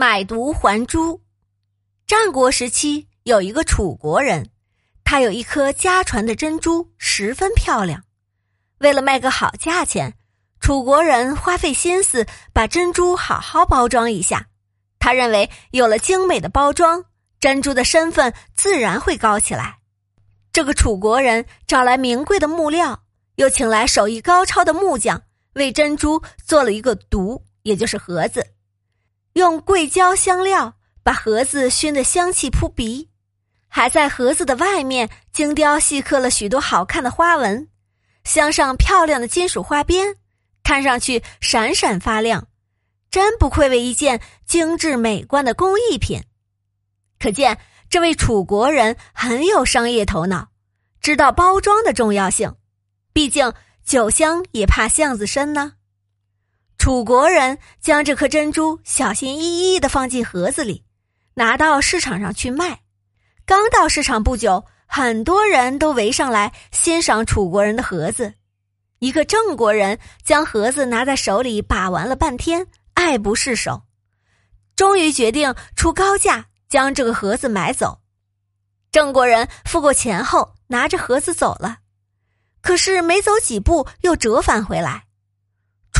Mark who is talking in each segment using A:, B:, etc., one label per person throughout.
A: 买椟还珠。战国时期有一个楚国人，他有一颗家传的珍珠，十分漂亮。为了卖个好价钱，楚国人花费心思把珍珠好好包装一下。他认为有了精美的包装，珍珠的身份自然会高起来。这个楚国人找来名贵的木料，又请来手艺高超的木匠，为珍珠做了一个毒，也就是盒子。用桂胶香料把盒子熏得香气扑鼻，还在盒子的外面精雕细刻了许多好看的花纹，镶上漂亮的金属花边，看上去闪闪发亮，真不愧为一件精致美观的工艺品。可见这位楚国人很有商业头脑，知道包装的重要性。毕竟酒香也怕巷子深呢。楚国人将这颗珍珠小心翼翼的放进盒子里，拿到市场上去卖。刚到市场不久，很多人都围上来欣赏楚国人的盒子。一个郑国人将盒子拿在手里把玩了半天，爱不释手，终于决定出高价将这个盒子买走。郑国人付过钱后，拿着盒子走了，可是没走几步又折返回来。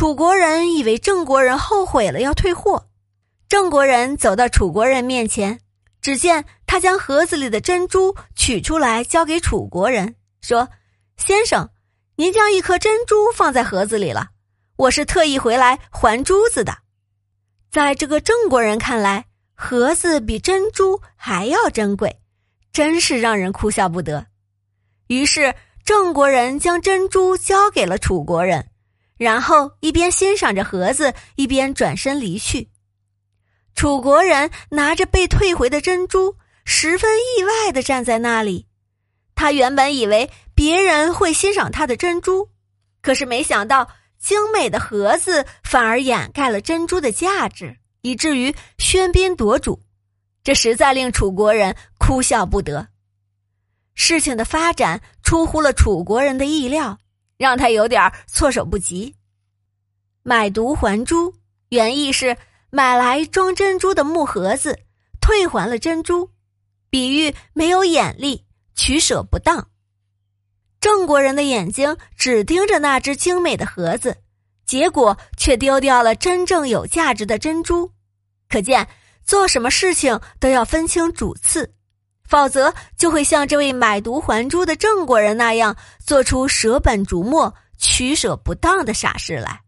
A: 楚国人以为郑国人后悔了，要退货。郑国人走到楚国人面前，只见他将盒子里的珍珠取出来，交给楚国人，说：“先生，您将一颗珍珠放在盒子里了，我是特意回来还珠子的。”在这个郑国人看来，盒子比珍珠还要珍贵，真是让人哭笑不得。于是郑国人将珍珠交给了楚国人。然后一边欣赏着盒子，一边转身离去。楚国人拿着被退回的珍珠，十分意外的站在那里。他原本以为别人会欣赏他的珍珠，可是没想到精美的盒子反而掩盖了珍珠的价值，以至于喧宾夺主。这实在令楚国人哭笑不得。事情的发展出乎了楚国人的意料。让他有点措手不及。买椟还珠，原意是买来装珍珠的木盒子，退还了珍珠，比喻没有眼力，取舍不当。郑国人的眼睛只盯着那只精美的盒子，结果却丢掉了真正有价值的珍珠。可见做什么事情都要分清主次。否则，就会像这位买椟还珠的郑国人那样，做出舍本逐末、取舍不当的傻事来。